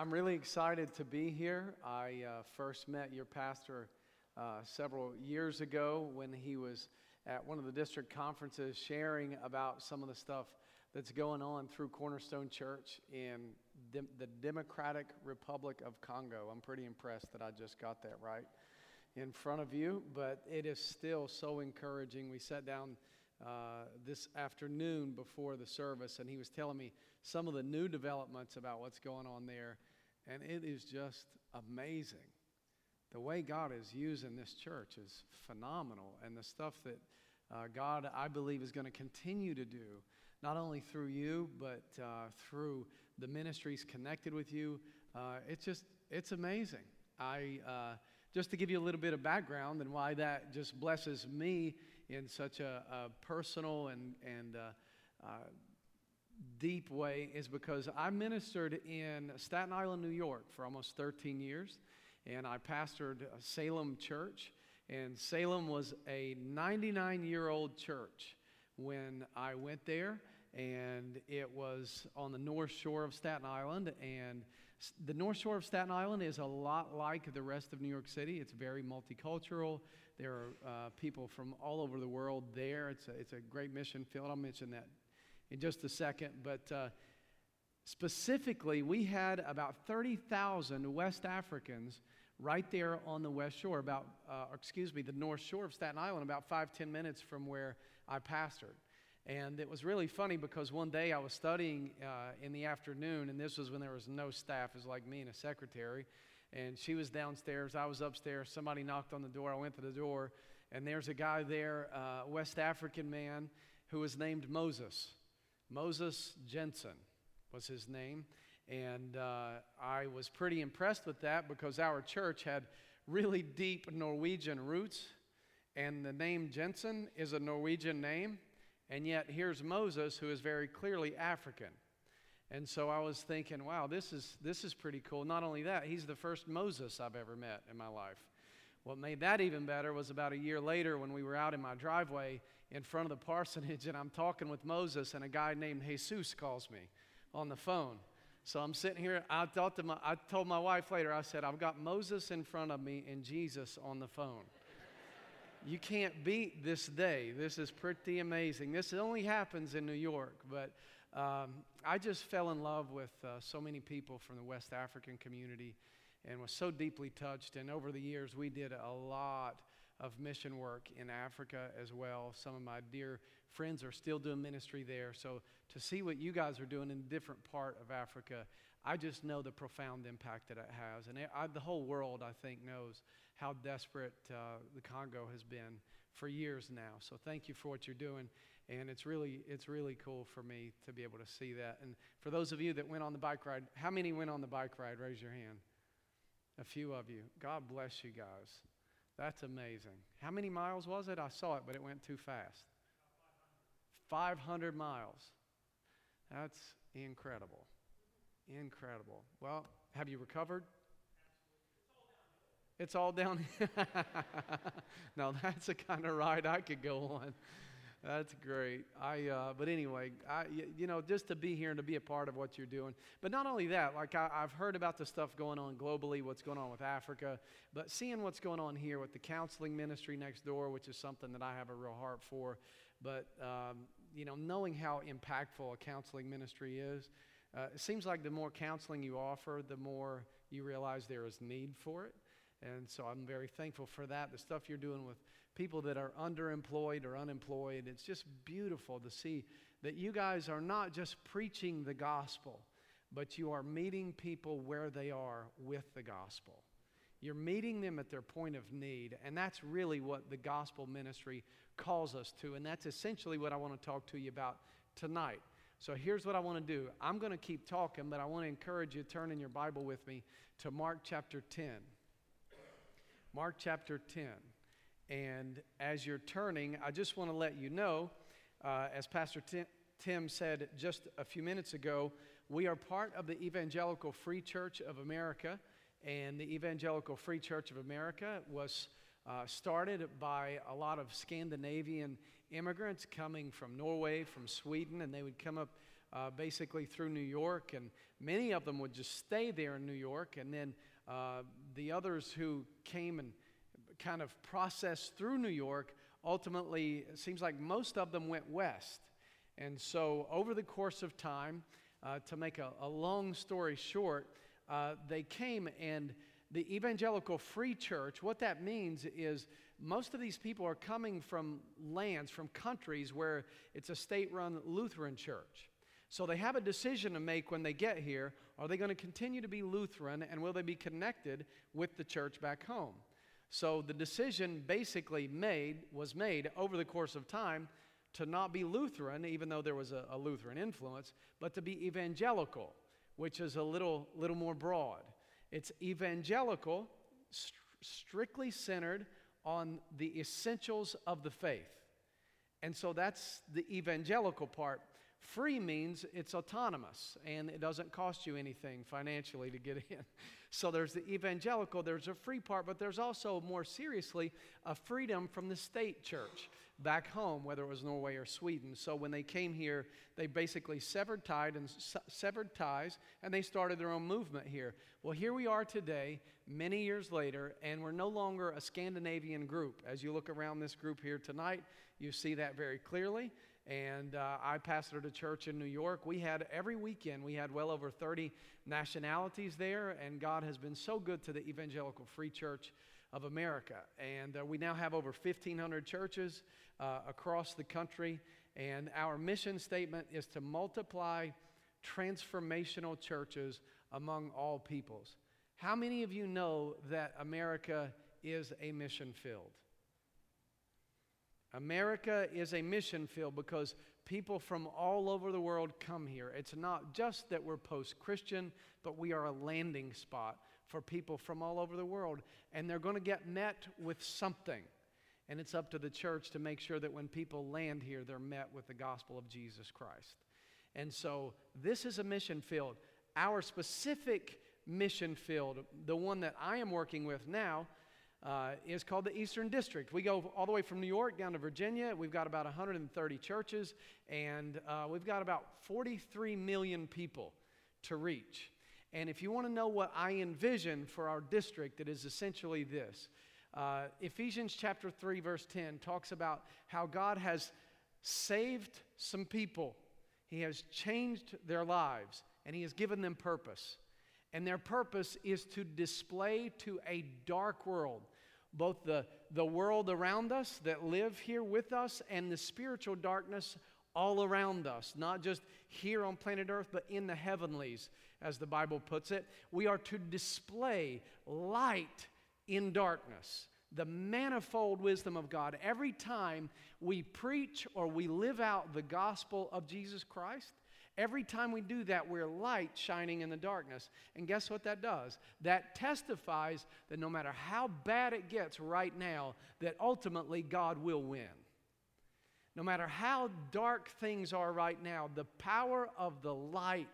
I'm really excited to be here. I uh, first met your pastor uh, several years ago when he was at one of the district conferences sharing about some of the stuff that's going on through Cornerstone Church in Dem- the Democratic Republic of Congo. I'm pretty impressed that I just got that right in front of you, but it is still so encouraging. We sat down uh, this afternoon before the service, and he was telling me some of the new developments about what's going on there, and it is just amazing. The way God is using this church is phenomenal, and the stuff that uh, God, I believe, is going to continue to do, not only through you, but uh, through the ministries connected with you. Uh, it's just, it's amazing. I, uh, just to give you a little bit of background and why that just blesses me in such a, a personal and, and uh, uh, deep way is because I ministered in Staten Island, New York for almost 13 years, and I pastored Salem Church. And Salem was a 99 year old church when I went there, and it was on the north shore of Staten Island. And the North Shore of Staten Island is a lot like the rest of New York City. It's very multicultural. There are uh, people from all over the world there. It's a, it's a great mission field. I'll mention that in just a second. But uh, specifically, we had about 30,000 West Africans right there on the West Shore, about, uh, excuse me, the North Shore of Staten Island, about five, ten minutes from where I pastored. And it was really funny because one day I was studying uh, in the afternoon, and this was when there was no staff, it was like me and a secretary. And she was downstairs, I was upstairs. Somebody knocked on the door. I went to the door, and there's a guy there, uh, West African man, who was named Moses. Moses Jensen was his name. And uh, I was pretty impressed with that because our church had really deep Norwegian roots. And the name Jensen is a Norwegian name. And yet, here's Moses, who is very clearly African. And so I was thinking, wow, this is, this is pretty cool. Not only that, he's the first Moses I've ever met in my life. What made that even better was about a year later when we were out in my driveway in front of the parsonage, and I'm talking with Moses, and a guy named Jesus calls me on the phone. So I'm sitting here. I thought to my, I told my wife later. I said, I've got Moses in front of me and Jesus on the phone. You can't beat this day. This is pretty amazing. This only happens in New York, but um, I just fell in love with uh, so many people from the West African community and was so deeply touched. And over the years, we did a lot of mission work in Africa as well. Some of my dear friends are still doing ministry there. So to see what you guys are doing in a different part of Africa, I just know the profound impact that it has. And I, the whole world, I think, knows how desperate uh, the Congo has been for years now. So thank you for what you're doing. And it's really, it's really cool for me to be able to see that. And for those of you that went on the bike ride, how many went on the bike ride? Raise your hand. A few of you. God bless you guys. That's amazing. How many miles was it? I saw it, but it went too fast. 500 miles. That's incredible. Incredible. Well, have you recovered? It's all down. now that's the kind of ride I could go on. That's great. I, uh, but anyway, I, you know, just to be here and to be a part of what you're doing. But not only that, like I, I've heard about the stuff going on globally, what's going on with Africa, but seeing what's going on here with the counseling ministry next door, which is something that I have a real heart for. But um, you know, knowing how impactful a counseling ministry is, uh, it seems like the more counseling you offer, the more you realize there is need for it. And so I'm very thankful for that. The stuff you're doing with people that are underemployed or unemployed, it's just beautiful to see that you guys are not just preaching the gospel, but you are meeting people where they are with the gospel. You're meeting them at their point of need, and that's really what the gospel ministry calls us to, and that's essentially what I want to talk to you about tonight. So here's what I want to do I'm going to keep talking, but I want to encourage you to turn in your Bible with me to Mark chapter 10. Mark chapter 10. And as you're turning, I just want to let you know, uh, as Pastor Tim, Tim said just a few minutes ago, we are part of the Evangelical Free Church of America. And the Evangelical Free Church of America was uh, started by a lot of Scandinavian immigrants coming from Norway, from Sweden, and they would come up uh, basically through New York, and many of them would just stay there in New York. And then uh, the others who came and kind of processed through New York, ultimately, it seems like most of them went west. And so, over the course of time, uh, to make a, a, long story short, uh, they came and the Evangelical Free Church, what that means is most of these people are coming from lands, from countries where it's a state run Lutheran church. So they have a decision to make when they get here. Are they going to continue to be Lutheran and will they be connected with the church back home? So the decision basically made was made over the course of time to not be Lutheran, even though there was a, a Lutheran influence, but to be evangelical, which is a little, little more broad. It's evangelical, st- strictly centered on the essentials of the faith. And so that's the evangelical part. Free means it's autonomous and it doesn't cost you anything financially to get in. So there's the evangelical, there's a free part, but there's also, more seriously, a freedom from the state church back home, whether it was Norway or Sweden. So when they came here, they basically severed ties and severed ties, and they started their own movement here. Well, here we are today, many years later, and we're no longer a Scandinavian group. As you look around this group here tonight, you see that very clearly. And uh, I pastored a church in New York. We had every weekend, we had well over 30 nationalities there, and God has been so good to the Evangelical Free Church of America. And uh, we now have over 1,500 churches uh, across the country. And our mission statement is to multiply transformational churches among all peoples. How many of you know that America is a mission field? America is a mission field because people from all over the world come here. It's not just that we're post Christian, but we are a landing spot for people from all over the world. And they're going to get met with something. And it's up to the church to make sure that when people land here, they're met with the gospel of Jesus Christ. And so this is a mission field. Our specific mission field, the one that I am working with now, uh, is called the Eastern District. We go all the way from New York down to Virginia. We've got about 130 churches, and uh, we've got about 43 million people to reach. And if you want to know what I envision for our district, it is essentially this uh, Ephesians chapter 3, verse 10 talks about how God has saved some people, He has changed their lives, and He has given them purpose. And their purpose is to display to a dark world both the, the world around us that live here with us and the spiritual darkness all around us, not just here on planet Earth, but in the heavenlies, as the Bible puts it. We are to display light in darkness, the manifold wisdom of God. Every time we preach or we live out the gospel of Jesus Christ, every time we do that, we're light shining in the darkness. And guess what that does? That testifies that no matter how bad it gets right now, that ultimately God will win. No matter how dark things are right now, the power of the light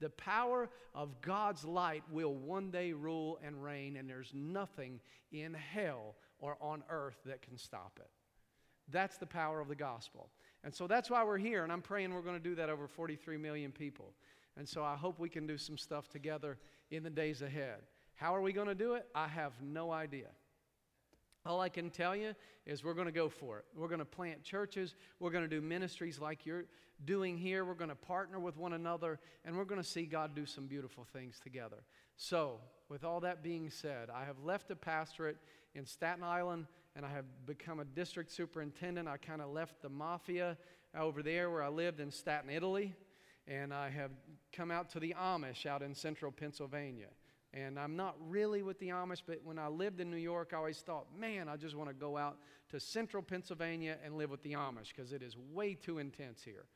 the power of God's light will one day rule and reign, and there's nothing in hell or on earth that can stop it. That's the power of the gospel. And so that's why we're here, and I'm praying we're going to do that over 43 million people. And so I hope we can do some stuff together in the days ahead. How are we going to do it? I have no idea. All I can tell you is we're going to go for it. We're going to plant churches. We're going to do ministries like you're doing here. We're going to partner with one another, and we're going to see God do some beautiful things together. So, with all that being said, I have left a pastorate in Staten Island, and I have become a district superintendent. I kind of left the mafia over there where I lived in Staten, Italy, and I have come out to the Amish out in central Pennsylvania. And I'm not really with the Amish, but when I lived in New York, I always thought, man, I just want to go out to central Pennsylvania and live with the Amish because it is way too intense here.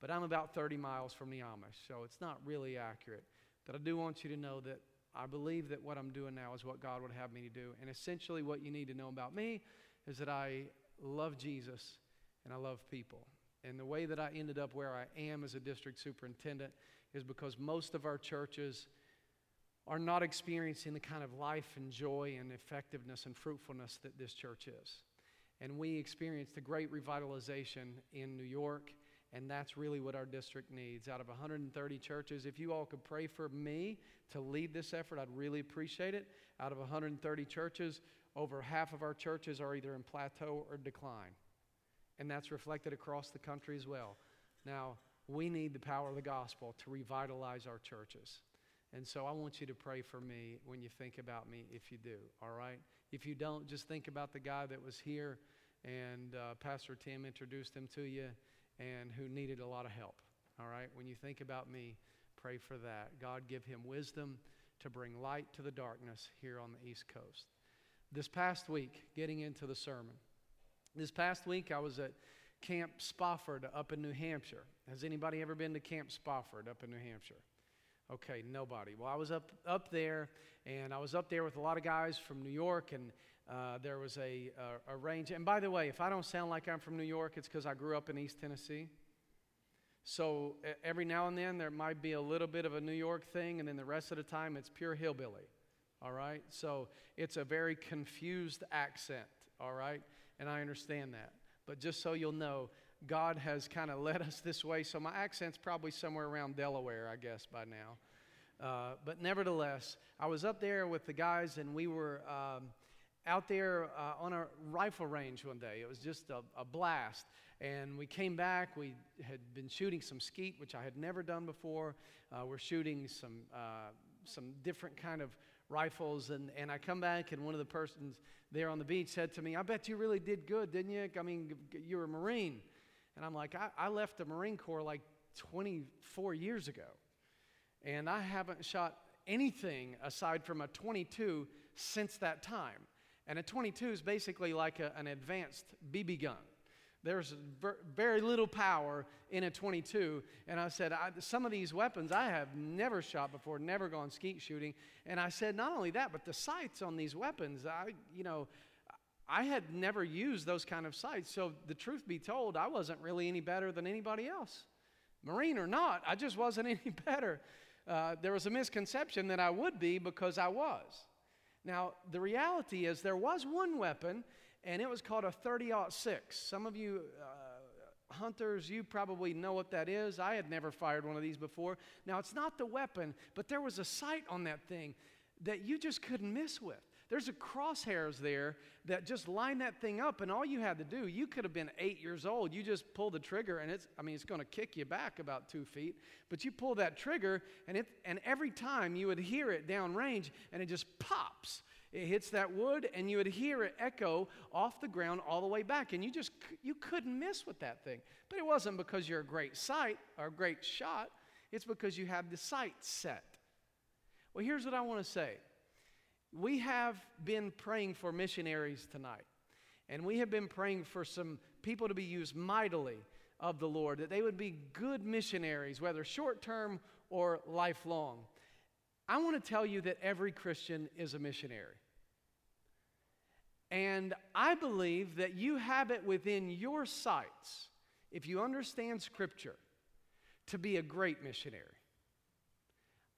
But I'm about 30 miles from the Amish, so it's not really accurate. But I do want you to know that I believe that what I'm doing now is what God would have me to do. And essentially, what you need to know about me is that I love Jesus and I love people. And the way that I ended up where I am as a district superintendent is because most of our churches are not experiencing the kind of life and joy and effectiveness and fruitfulness that this church is. And we experienced a great revitalization in New York And that's really what our district needs. Out of 130 churches, if you all could pray for me to lead this effort, I'd really appreciate it. Out of 130 churches, over half of our churches are either in plateau or decline. And that's reflected across the country as well. Now, we need the power of the gospel to revitalize our churches. And so I want you to pray for me when you think about me, if you do, all right? If you don't, just think about the guy that was here and uh, Pastor Tim introduced him to you and who needed a lot of help, all right? When you think about me, pray for that. God give him wisdom to bring light to the darkness here on the East Coast. This past week, getting into the sermon, this past week I was at Camp Spofford up in New Hampshire. Has anybody ever been to Camp Spofford up in New Hampshire? Okay, nobody. Well, I was up up there, and I was up there with a lot of guys from New York, and uh, there was a, a, a range. And by the way, if I don't sound like I'm from New York, it's because I grew up in East Tennessee. So every now and then there might be a little bit of a New York thing, and then the rest of the time it's pure hillbilly. All right? So it's a very confused accent. All right? And I understand that. But just so you'll know, God has kind of led us this way. So my accent's probably somewhere around Delaware, I guess, by now. Uh, but nevertheless, I was up there with the guys, and we were um, out there uh, on a rifle range one day. It was just a, a, blast. And we came back. We had been shooting some skeet, which I had never done before. Uh, we're shooting some, uh, some different kind of rifles. And, and I come back, and one of the persons there on the beach said to me, I bet you really did good, didn't you? I mean, you were a Marine. And I'm like, I, I left the Marine Corps like 24 years ago. And I haven't shot anything aside from a 22 since that time. And a 22 is basically like a, an advanced BB gun. There's ver- very little power in a 22. And I said, I, some of these weapons I have never shot before, never gone skeet shooting. And I said, not only that, but the sights on these weapons, I, you know, I had never used those kind of sights. So, the truth be told, I wasn't really any better than anybody else. Marine or not, I just wasn't any better. Uh, there was a misconception that I would be because I was. Now, the reality is there was one weapon, and it was called a 30 6. Some of you uh, hunters, you probably know what that is. I had never fired one of these before. Now, it's not the weapon, but there was a sight on that thing that you just couldn't miss with. There's a crosshairs there that just line that thing up, and all you had to do, you could have been eight years old. You just pull the trigger, and it's, I mean, it's going to kick you back about two feet, but you pull that trigger, and, it, and every time you would hear it downrange, and it just pops. It hits that wood, and you would hear it echo off the ground all the way back, and you just you couldn't miss with that thing. But it wasn't because you're a great sight or a great shot. It's because you have the sight set. Well, here's what I want to say we have been praying for missionaries tonight, and we have been praying for some people to be used mightily of the Lord, that they would be good missionaries, whether short term or lifelong. I want to tell you that every Christian is a missionary. And I believe that you have it within your sights, if you understand Scripture, to be a great missionary.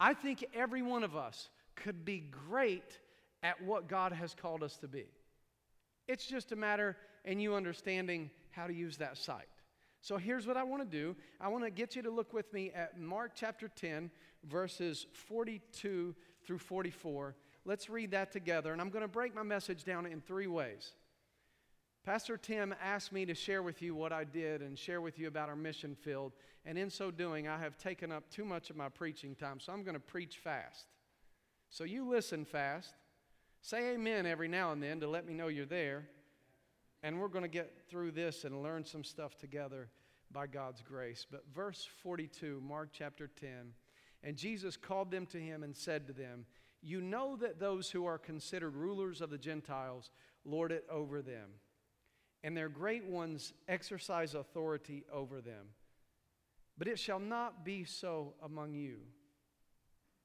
I think every one of us could be great at what God has called us to be. It's just a matter and you understanding how to use that sight. So here's what I want to do. I want to get you to look with me at Mark chapter 10, verses 42 through 44. Let's read that together. And I'm going to break my message down in three ways. Pastor Tim asked me to share with you what I did and share with you about our mission field. And in so doing, I have taken up too much of my preaching time, so I'm going to preach fast. So you listen fast. Say amen every now and then to let me know you're there. And we're going to get through this and learn some stuff together by God's grace. But verse 42, Mark chapter 10. And Jesus called them to him and said to them, You know that those who are considered rulers of the Gentiles lord it over them, and their great ones exercise authority over them. But it shall not be so among you.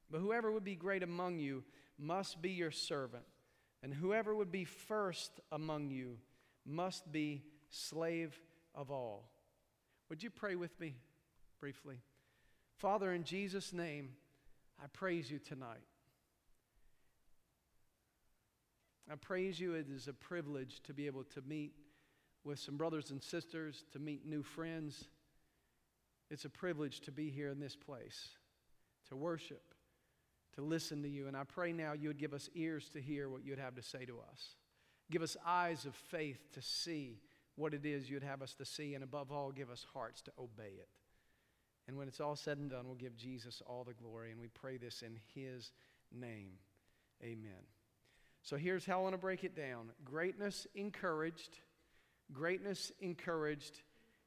But whoever would be great among you must be your servant, and whoever would be first among you must be slave of all. Would you pray with me briefly? Father, in Jesus' name, I praise you tonight. I praise you. It is a privilege to be able to meet with some brothers and sisters, to meet new friends, It's a privilege to be here in this place, to worship, to listen to you. And I pray now you would give us ears to hear what you'd have to say to us. Give us eyes of faith to see what it is you'd have us to see. And above all, give us hearts to obey it. And when it's all said and done, we'll give Jesus all the glory. And we pray this in his name. Amen. So here's how I want to break it down greatness encouraged, greatness encouraged,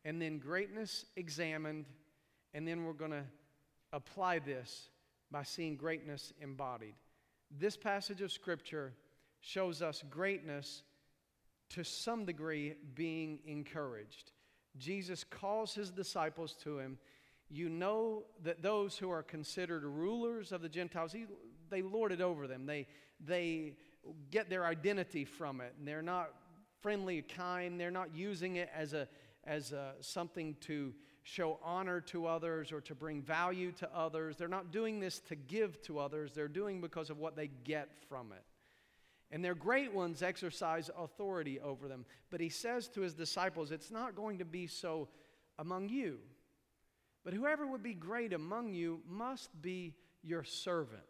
and then greatness examined, and then we're going to apply this by seeing greatness embodied. This passage of Scripture shows us greatness to some degree being encouraged. Jesus calls his disciples to him. You know that those who are considered rulers of the Gentiles, he, they lord it over them. They, they get their identity from it. And they're not friendly, kind. They're not using it as, a, as a, something to show honor to others or to bring value to others. They're not doing this to give to others. They're doing because of what they get from it. And their great ones exercise authority over them. But he says to his disciples, It's not going to be so among you. But whoever would be great among you must be your servant.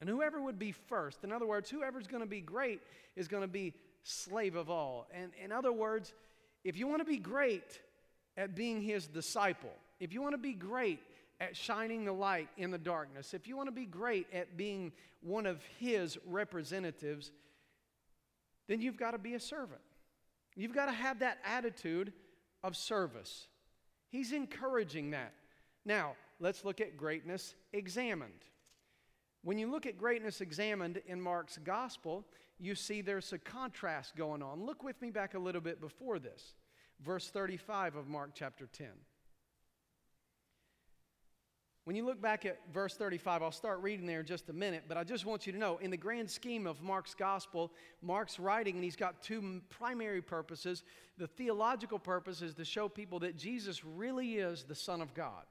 And whoever would be first, in other words, whoever's going to be great is going to be slave of all. And in other words, if you want to be great at being his disciple, if you want to be great at shining the light in the darkness, if you want to be great at being one of his representatives, then you've got to be a servant. You've got to have that attitude of service. He's encouraging that. Now, let's look at greatness examined. When you look at greatness examined in Mark's gospel, you see there's a contrast going on. Look with me back a little bit before this. Verse 35 of Mark chapter 10. When you look back at verse 35, I'll start reading there in just a minute, but I just want you to know in the grand scheme of Mark's gospel, Mark's writing, and he's got two primary purposes. The theological purpose is to show people that Jesus really is the Son of God.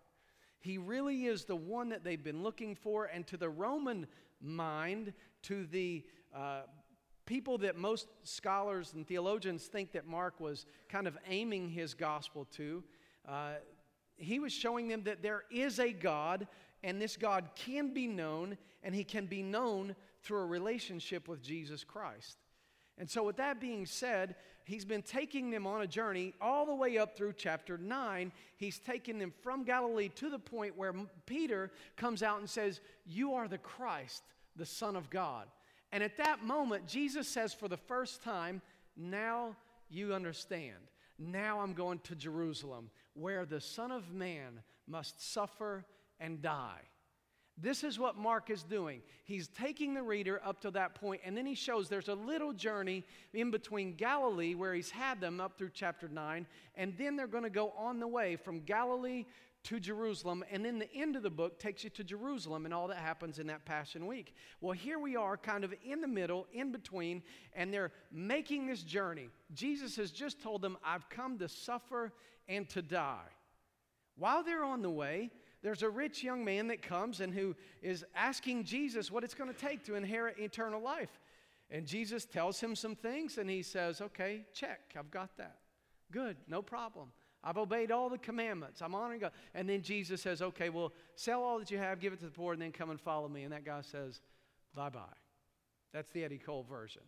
He really is the one that they've been looking for. And to the Roman mind, to the uh, people that most scholars and theologians think that Mark was kind of aiming his gospel to, uh, he was showing them that there is a God, and this God can be known, and he can be known through a relationship with Jesus Christ. And so, with that being said, he's been taking them on a journey all the way up through chapter 9. He's taken them from Galilee to the point where Peter comes out and says, You are the Christ, the Son of God. And at that moment, Jesus says for the first time, Now you understand. Now I'm going to Jerusalem, where the Son of Man must suffer and die. This is what Mark is doing. He's taking the reader up to that point, and then he shows there's a little journey in between Galilee, where he's had them up through chapter 9, and then they're going to go on the way from Galilee to Jerusalem, and then the end of the book takes you to Jerusalem and all that happens in that Passion Week. Well, here we are, kind of in the middle, in between, and they're making this journey. Jesus has just told them, I've come to suffer and to die. While they're on the way, there's a rich young man that comes and who is asking Jesus what it's going to take to inherit eternal life. And Jesus tells him some things, and he says, Okay, check, I've got that. Good, no problem. I've obeyed all the commandments. I'm honoring God. And then Jesus says, Okay, well, sell all that you have, give it to the poor, and then come and follow me. And that guy says, Bye bye. That's the Eddie Cole version.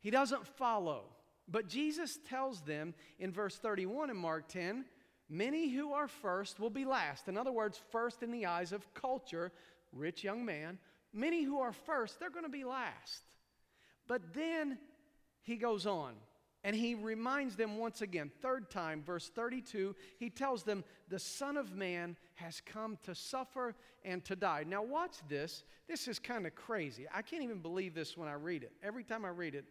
He doesn't follow. But Jesus tells them in verse 31 in Mark 10 Many who are first will be last. In other words, first in the eyes of culture, rich young man. Many who are first, they're going to be last. But then he goes on and he reminds them once again, third time, verse 32, he tells them, The Son of Man has come to suffer and to die. Now, watch this. This is kind of crazy. I can't even believe this when I read it. Every time I read it,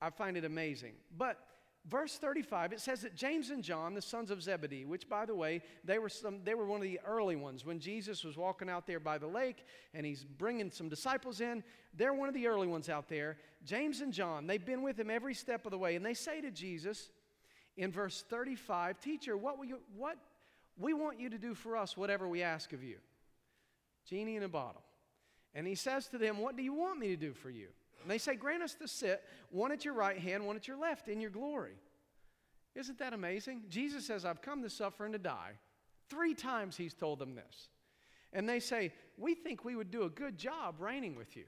I find it amazing. But verse 35 it says that james and john the sons of zebedee which by the way they were some they were one of the early ones. When jesus was walking out there by the lake and he's bringing some disciples in they're one of the early ones out there. James and john they've been with him every step of the way and they say to jesus in verse 35 teacher what will you what we want you to do for us whatever we ask of you? Genie in a bottle. And he says to them what do you want me to do for you and they say, Grant us to sit, one at your right hand, one at your left, in your glory. Isn't that amazing? Jesus says, I've come to suffer and to die Three times he's told them this. And they say, We think we would do a good job reigning with you.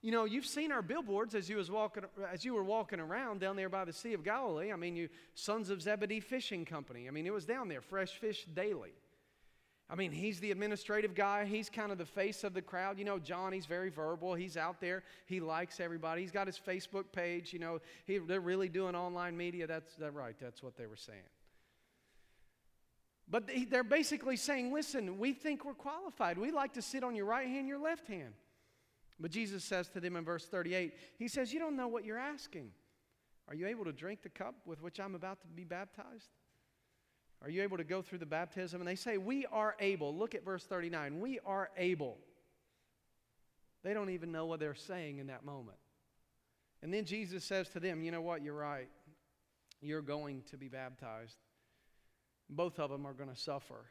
You know, you've seen our billboards as you, was walking, as you were walking around down there by the Sea of Galilee. I mean, you Sons of Zebedee Fishing Company. I mean, it was down there, fresh fish daily. I mean, he's the administrative guy. He's kind of the face of the crowd. You know, John, he's very verbal. He's out there. He likes everybody. He's got his Facebook page. You know, he, they're really doing online media. That's that right. That's what they were saying. But they're basically saying, listen, we think we're qualified. We like to sit on your right hand, your left hand. But Jesus says to them in verse 38, He says, You don't know what you're asking. Are you able to drink the cup with which I'm about to be baptized? Are you able to go through the baptism? And they say, We are able. Look at verse 39. We are able. They don't even know what they're saying in that moment. And then Jesus says to them, You know what? You're right. You're going to be baptized. Both of them are going to suffer.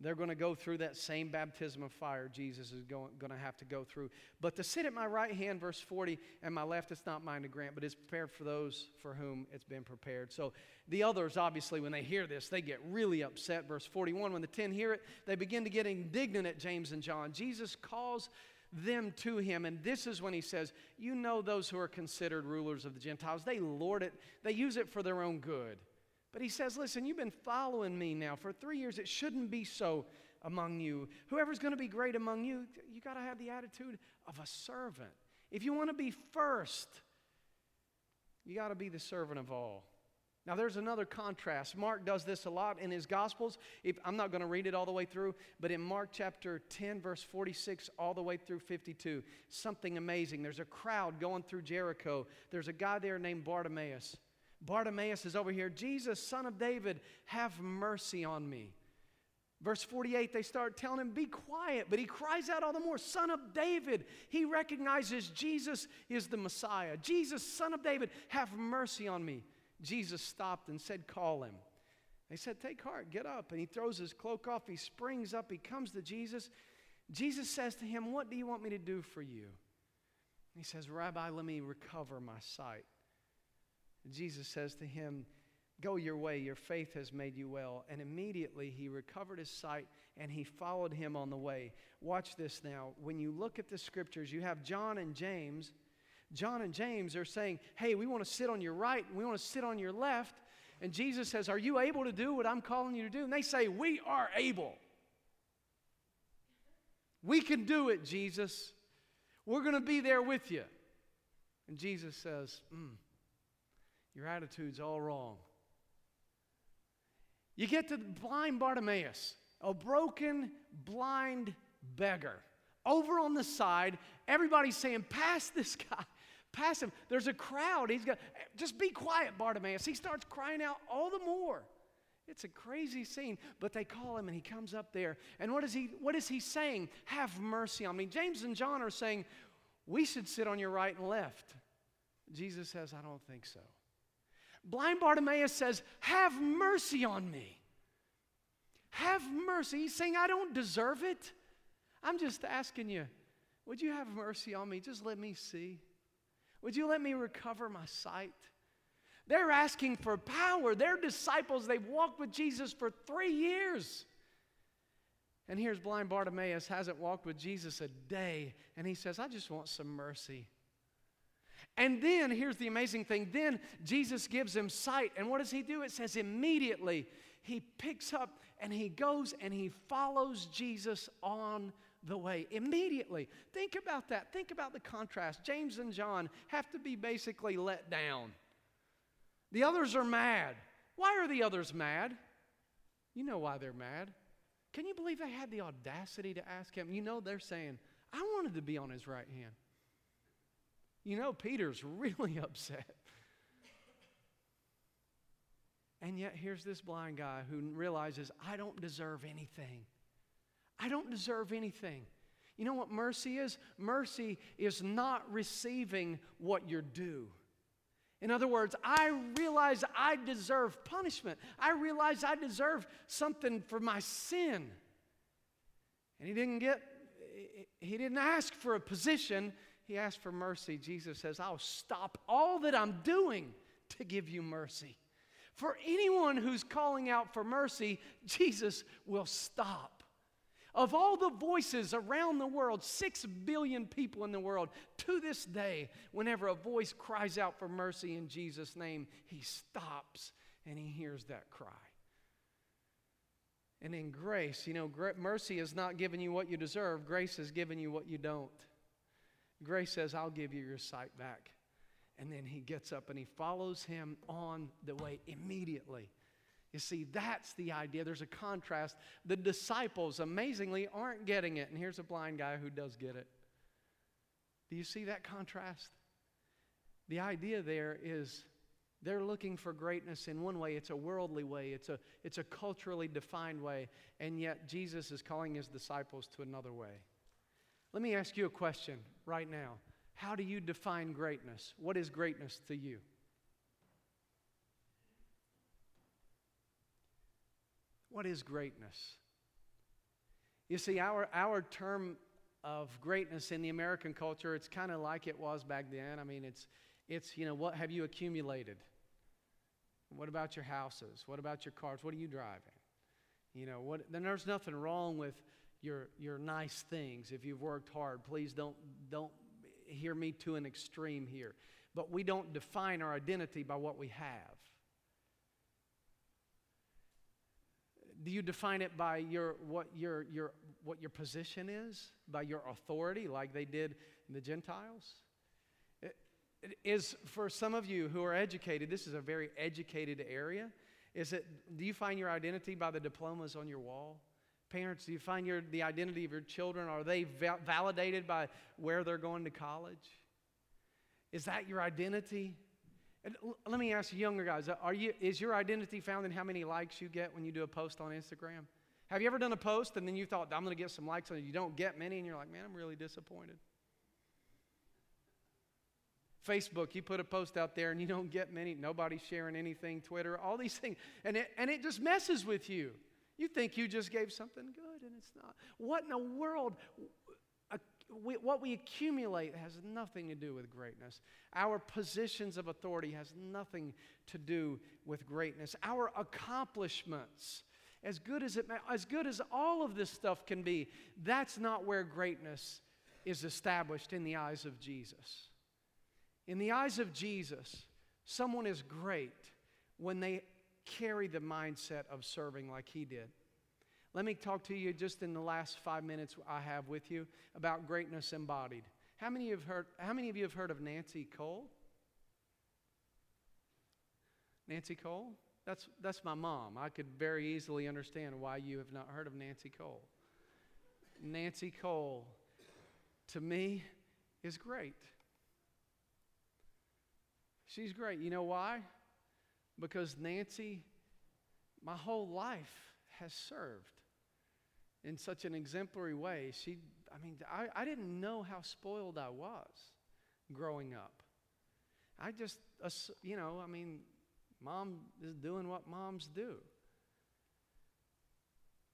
They're going to go through that same baptism of fire Jesus is going, going to have to go through. But to sit at my right hand, verse 40, and my left, it's not mine to grant, but it's prepared for those for whom it's been prepared. So the others, obviously, when they hear this, they get really upset. Verse 41, when the ten hear it, they begin to get indignant at James and John. Jesus calls them to him. And this is when he says, You know, those who are considered rulers of the Gentiles, they lord it, they use it for their own good. But he says, Listen, you've been following me now for three years. It shouldn't be so among you. Whoever's going to be great among you, you got to have the attitude of a servant. If you want to be first, you got to be the servant of all. Now, there's another contrast. Mark does this a lot in his Gospels. If, I'm not going to read it all the way through, but in Mark chapter 10, verse 46, all the way through 52, something amazing. There's a crowd going through Jericho. There's a guy there named Bartimaeus. Bartimaeus is over here. Jesus, son of David, have mercy on me. Verse 48, they start telling him, Be quiet. But he cries out all the more, Son of David. He recognizes Jesus is the Messiah. Jesus, son of David, have mercy on me. Jesus stopped and said, Call him. They said, Take heart, get up. And he throws his cloak off. He springs up. He comes to Jesus. Jesus says to him, What do you want me to do for you? He says, Rabbi, let me recover my sight. Jesus says to him, Go your way, your faith has made you well. And immediately he recovered his sight and he followed him on the way. Watch this now. When you look at the scriptures, you have John and James. John and James are saying, Hey, we want to sit on your right and we want to sit on your left. And Jesus says, Are you able to do what I'm calling you to do? And they say, We are able. We can do it, Jesus. We're going to be there with you. And Jesus says, mm, your attitude's all wrong. You get to blind Bartimaeus, a broken, blind beggar. Over on the side, everybody's saying, Pass this guy, pass him. There's a crowd. He's got, just be quiet, Bartimaeus. He starts crying out all the more. It's a crazy scene, but they call him and he comes up there. And what is he, what is he saying? Have mercy on me. James and John are saying, We should sit on your right and left. Jesus says, I don't think so. Blind Bartimaeus says, Have mercy on me. Have mercy. He's saying, I don't deserve it. I'm just asking you, would you have mercy on me? Just let me see. Would you let me recover my sight? They're asking for power. They're disciples. They've walked with Jesus for three years. And here's blind Bartimaeus, hasn't walked with Jesus a day, and he says, I just want some mercy. And then, here's the amazing thing then Jesus gives him sight. And what does he do? It says immediately he picks up and he goes and he follows Jesus on the way. Immediately. Think about that. Think about the contrast. James and John have to be basically let down. The others are mad. Why are the others mad? You know why they're mad. Can you believe they had the audacity to ask him? You know, they're saying, I wanted to be on his right hand. You know, Peter's really upset. And yet, here's this blind guy who realizes, I don't deserve anything. I don't deserve anything. You know what mercy is? Mercy is not receiving what you're due. In other words, I realize I deserve punishment. I realize I deserve something for my sin. And he didn't get, he didn't ask for a position, he asked for mercy. Jesus says, I'll stop all that I'm doing to give you mercy. For anyone who's calling out for mercy, Jesus will stop. Of all the voices around the world, six billion people in the world, to this day, whenever a voice cries out for mercy in Jesus' name, he stops and he hears that cry. And in grace, you know, mercy has not given you what you deserve, grace has given you what you don't. Grace says, I'll give you your sight back. And then he gets up and he follows him on the way immediately. You see, that's the idea. There's a contrast. The disciples, amazingly, aren't getting it. And here's a blind guy who does get it. Do you see that contrast? The idea there is they're looking for greatness in one way. It's a worldly way, it's a, it's a culturally defined way. And yet, Jesus is calling his disciples to another way. Let me ask you a question right now. How do you define greatness? What is greatness to you? What is greatness? You see, our, our term of greatness in the American culture, it's kind of like it was back then. I mean, it's, it's, you know, what have you accumulated? What about your houses? What about your cars? What are you driving? You know, what, then there's nothing wrong with your, your nice things if you've worked hard. Please don't, don't hear me to an extreme here. But we don't define our identity by what we have. Do you define it by your, what, your, your, what your position is? By your authority, like they did the Gentiles? It, it is for some of you who are educated, this is a very educated area. Is it, do you find your identity by the diplomas on your wall? Parents, do you find your, the identity of your children? Are they va- validated by where they're going to college? Is that your identity? And l- let me ask you, younger guys, are you, is your identity found in how many likes you get when you do a post on Instagram? Have you ever done a post and then you thought, I'm going to get some likes on it? You don't get many, and you're like, man, I'm really disappointed. Facebook, you put a post out there and you don't get many, nobody's sharing anything, Twitter, all these things. And it, and it just messes with you. You think you just gave something good, and it's not. What in the world? what we accumulate has nothing to do with greatness. Our positions of authority has nothing to do with greatness. Our accomplishments, as good as it as good as all of this stuff can be, that's not where greatness is established in the eyes of Jesus. In the eyes of Jesus, someone is great when they carry the mindset of serving like he did. Let me talk to you just in the last five minutes I have with you about greatness embodied. How many of, heard, how many of you have heard of Nancy Cole? Nancy Cole? That's, that's my mom. I could very easily understand why you have not heard of Nancy Cole. Nancy Cole, to me, is great. She's great. You know why? Because Nancy, my whole life, has served in such an exemplary way. She, I mean, I, I didn't know how spoiled I was growing up. I just, you know, I mean, mom is doing what moms do.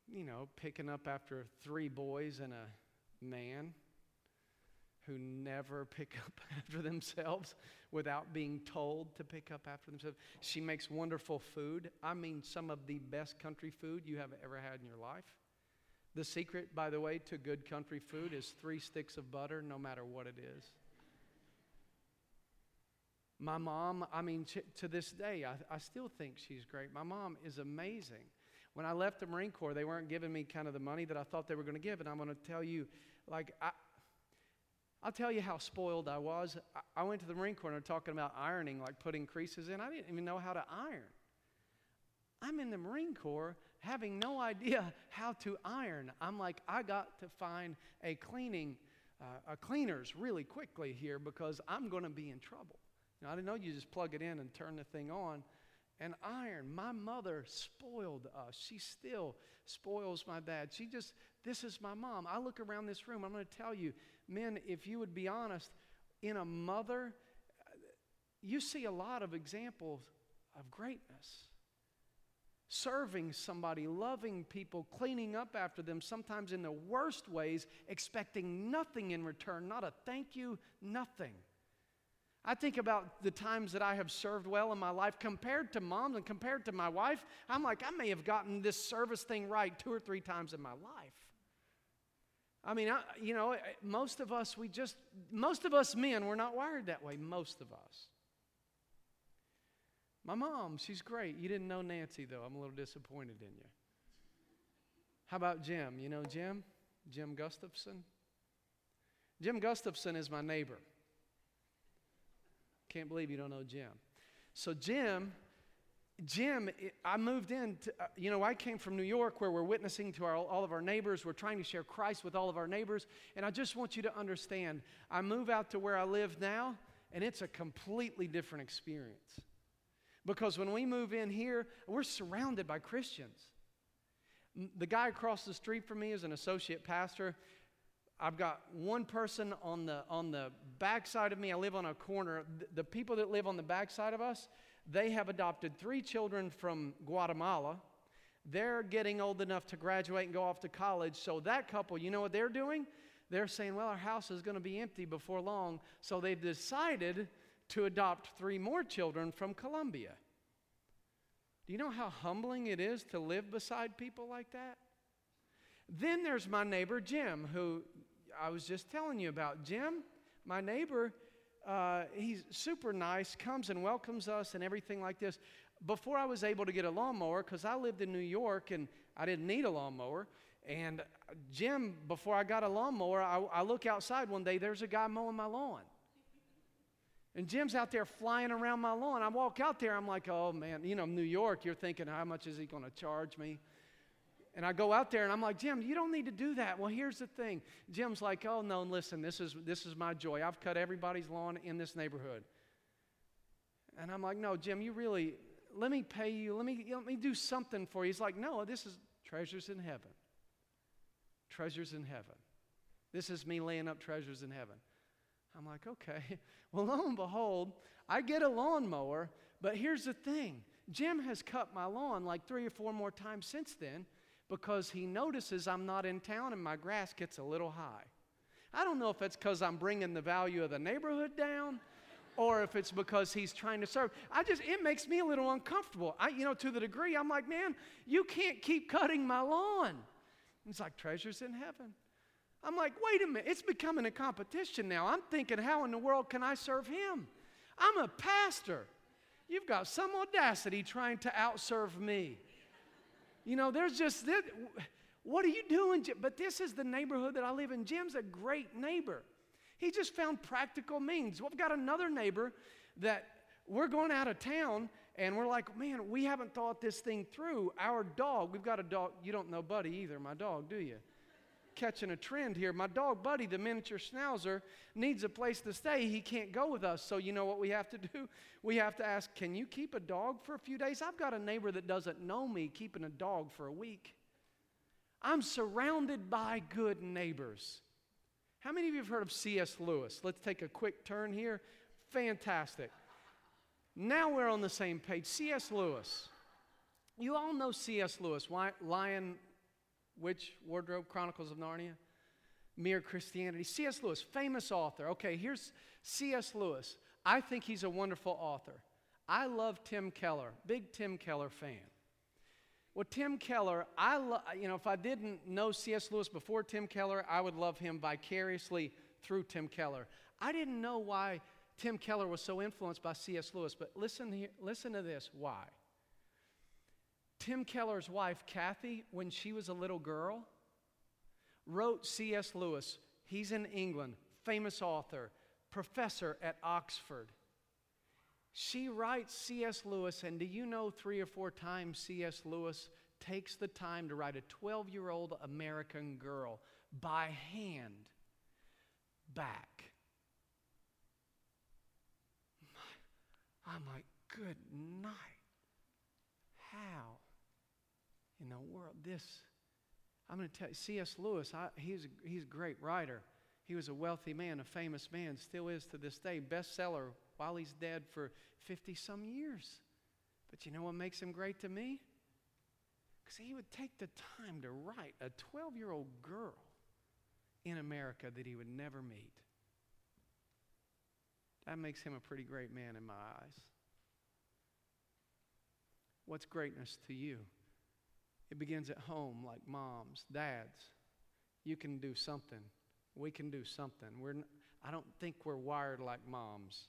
You know, picking up after three boys and a man who never pick up after themselves without being told to pick up after themselves. She makes wonderful food. I mean, some of the best country food you have ever had in your life. The secret, by the way, to good country food is three sticks of butter, no matter what it is. My mom, I mean, to this day, I, I still think she's great. My mom is amazing. When I left the Marine Corps, they weren't giving me kind of the money that I thought they were going to give. And I'm going to tell you, like, I, I'll tell you how spoiled I was. I went to the Marine Corps and talking about ironing, like putting creases in. I didn't even know how to iron. I'm in the Marine Corps having no idea how to iron. I'm like, I got to find a cleaning, uh, a cleaners really quickly here because I'm going to be in trouble. You know, I didn't know you just plug it in and turn the thing on and iron. My mother spoiled us. She still spoils my dad. She just, this is my mom. I look around this room, I'm going to tell you, men, if you would be honest, in a mother, you see a lot of examples of greatness. Serving somebody, loving people, cleaning up after them, sometimes in the worst ways, expecting nothing in return, not a thank you, nothing. I think about the times that I have served well in my life compared to moms and compared to my wife. I'm like, I may have gotten this service thing right two or three times in my life. I mean, I, you know, most of us, we just, most of us men, we're not wired that way, most of us. My mom, she's great. You didn't know Nancy, though. I'm a little disappointed in you. How about Jim? You know Jim? Jim Gustafson? Jim Gustafson is my neighbor. Can't believe you don't know Jim. So, Jim, Jim, I moved in, to, uh, you know, I came from New York where we're witnessing to our, all of our neighbors. We're trying to share Christ with all of our neighbors. And I just want you to understand I move out to where I live now, and it's a completely different experience. Because when we move in here, we're surrounded by Christians. The guy across the street from me is an associate pastor. I've got one person on the on the back side of me. I live on a corner. The, people that live on the back side of us, they have adopted three children from Guatemala. They're getting old enough to graduate and go off to college. So that couple, you know what they're doing? They're saying, "Well, our house is going to be empty before long." So they've decided to adopt three more children from Colombia. Do you know how humbling it is to live beside people like that? Then there's my neighbor Jim, who I was just telling you about. Jim, my neighbor, uh, he's super nice, comes and welcomes us and everything like this. Before I was able to get a lawnmower, because I lived in New York and I didn't need a lawnmower, and Jim, before I got a lawnmower, I, I look outside one day, there's a guy mowing my lawn. And Jim's out there flying around my lawn. I walk out there, I'm like, oh man, you know, New York, you're thinking, how much is he going to charge me? And I go out there and I'm like, Jim, you don't need to do that. Well, here's the thing. Jim's like, oh no, listen, this is this is my joy. I've cut everybody's lawn in this neighborhood. And I'm like, no, Jim, you really let me pay you. Let me let me do something for you. He's like, no, this is treasures in heaven. Treasures in heaven. This is me laying up treasures in heaven. I'm like, okay. Well, lo and behold, I get a lawnmower, but here's the thing Jim has cut my lawn like three or four more times since then because he notices I'm not in town and my grass gets a little high. I don't know if it's because I'm bringing the value of the neighborhood down or if it's because he's trying to serve. I just, it makes me a little uncomfortable. I, you know, to the degree I'm like, man, you can't keep cutting my lawn. It's like treasures in heaven. I'm like, wait a minute, it's becoming a competition now. I'm thinking, how in the world can I serve him? I'm a pastor. You've got some audacity trying to outserve me. You know, there's just, this, what are you doing? But this is the neighborhood that I live in. Jim's a great neighbor. He just found practical means. We've got another neighbor that we're going out of town and we're like, man, we haven't thought this thing through. Our dog, we've got a dog. You don't know Buddy either, my dog, do you? Catching a trend here. My dog, Buddy, the miniature schnauzer, needs a place to stay. He can't go with us. So, you know what we have to do? We have to ask, can you keep a dog for a few days? I've got a neighbor that doesn't know me keeping a dog for a week. I'm surrounded by good neighbors. How many of you have heard of C.S. Lewis? Let's take a quick turn here. Fantastic. Now we're on the same page. C.S. Lewis. You all know C.S. Lewis, Lion, Witch, Wardrobe, Chronicles of Narnia, Mere Christianity. C.S. Lewis, famous author. Okay, here's C.S. Lewis. I think he's a wonderful author. I love Tim Keller, big Tim Keller fan. Well, Tim Keller, I lo- you know, if I didn't know C.S. Lewis before Tim Keller, I would love him vicariously through Tim Keller. I didn't know why Tim Keller was so influenced by C.S. Lewis, but listen, here, listen to this why. Tim Keller's wife, Kathy, when she was a little girl, wrote C.S. Lewis. He's in England, famous author, professor at Oxford. She writes C.S. Lewis, and do you know three or four times C.S. Lewis takes the time to write a 12 year old American girl by hand back? I'm like, oh good night. How in the world? This, I'm going to tell you, C.S. Lewis, I, he's, a, he's a great writer. He was a wealthy man, a famous man, still is to this day, bestseller while he's dead for 50 some years. But you know what makes him great to me? Because he would take the time to write a 12 year old girl in America that he would never meet. that makes him a pretty great man in my eyes. What's greatness to you? It begins at home, like moms, dads. You can do something. We can do something. We're I don't think we're wired like moms,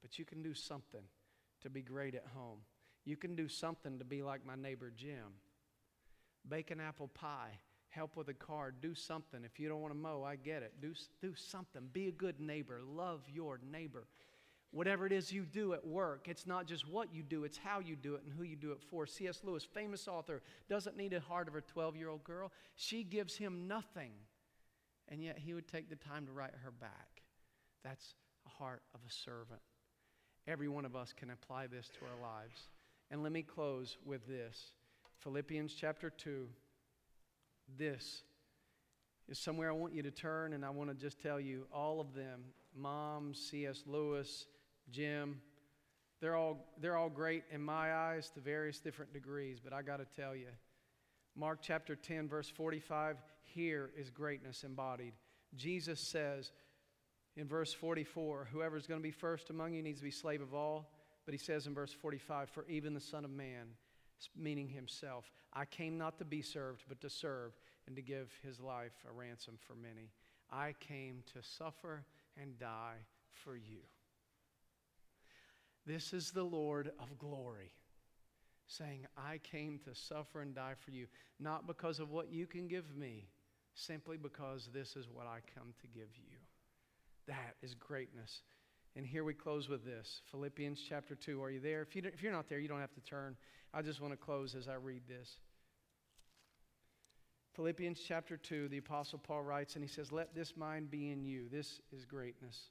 but you can do something to be great at home. You can do something to be like my neighbor Jim. Bake an apple pie, help with a car, do something. If you don't want to mow, I get it. Do, do something. Be a good neighbor. Love your neighbor. Whatever it is you do at work, it's not just what you do, it's how you do it and who you do it for. C.S. Lewis, famous author, doesn't need a heart of a 12 year old girl. She gives him nothing, and yet he would take the time to write her back. That's a heart of a servant. Every one of us can apply this to our lives. And let me close with this Philippians chapter 2. This is somewhere I want you to turn, and I want to just tell you all of them Mom, C.S. Lewis, Jim. They're all, they're all great in my eyes to various different degrees, but I got to tell you, Mark chapter 10, verse 45, here is greatness embodied. Jesus says in verse 44, whoever's going to be first among you needs to be slave of all. But he says in verse 45, for even the Son of Man, meaning himself, I came not to be served, but to serve and to give his life a ransom for many. I came to suffer and die for you. This is the Lord of glory saying, I came to suffer and die for you, not because of what you can give me, simply because this is what I come to give you. That is greatness. And here we close with this Philippians chapter 2. Are you there? If, you if you're not there, you don't have to turn. I just want to close as I read this. Philippians chapter 2, the Apostle Paul writes, and he says, Let this mind be in you. This is greatness.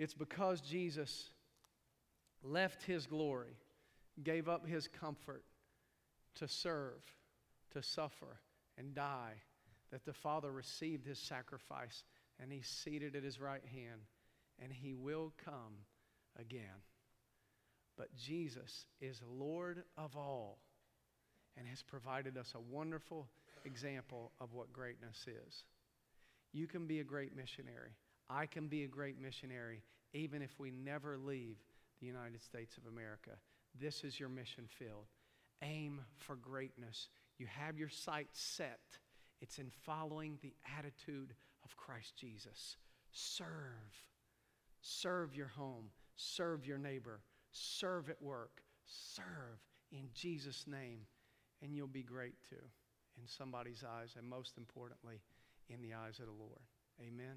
It's because Jesus left his glory, gave up his comfort to serve, to suffer, and die, that the Father received his sacrifice and he's seated at his right hand, and he will come again. But Jesus is Lord of all and has provided us a wonderful example of what greatness is. You can be a great missionary. I can be a great missionary even if we never leave the United States of America. This is your mission field. Aim for greatness. You have your sights set. It's in following the attitude of Christ Jesus. Serve. Serve your home. Serve your neighbor. Serve at work. Serve in Jesus' name. And you'll be great too in somebody's eyes, and most importantly, in the eyes of the Lord. Amen.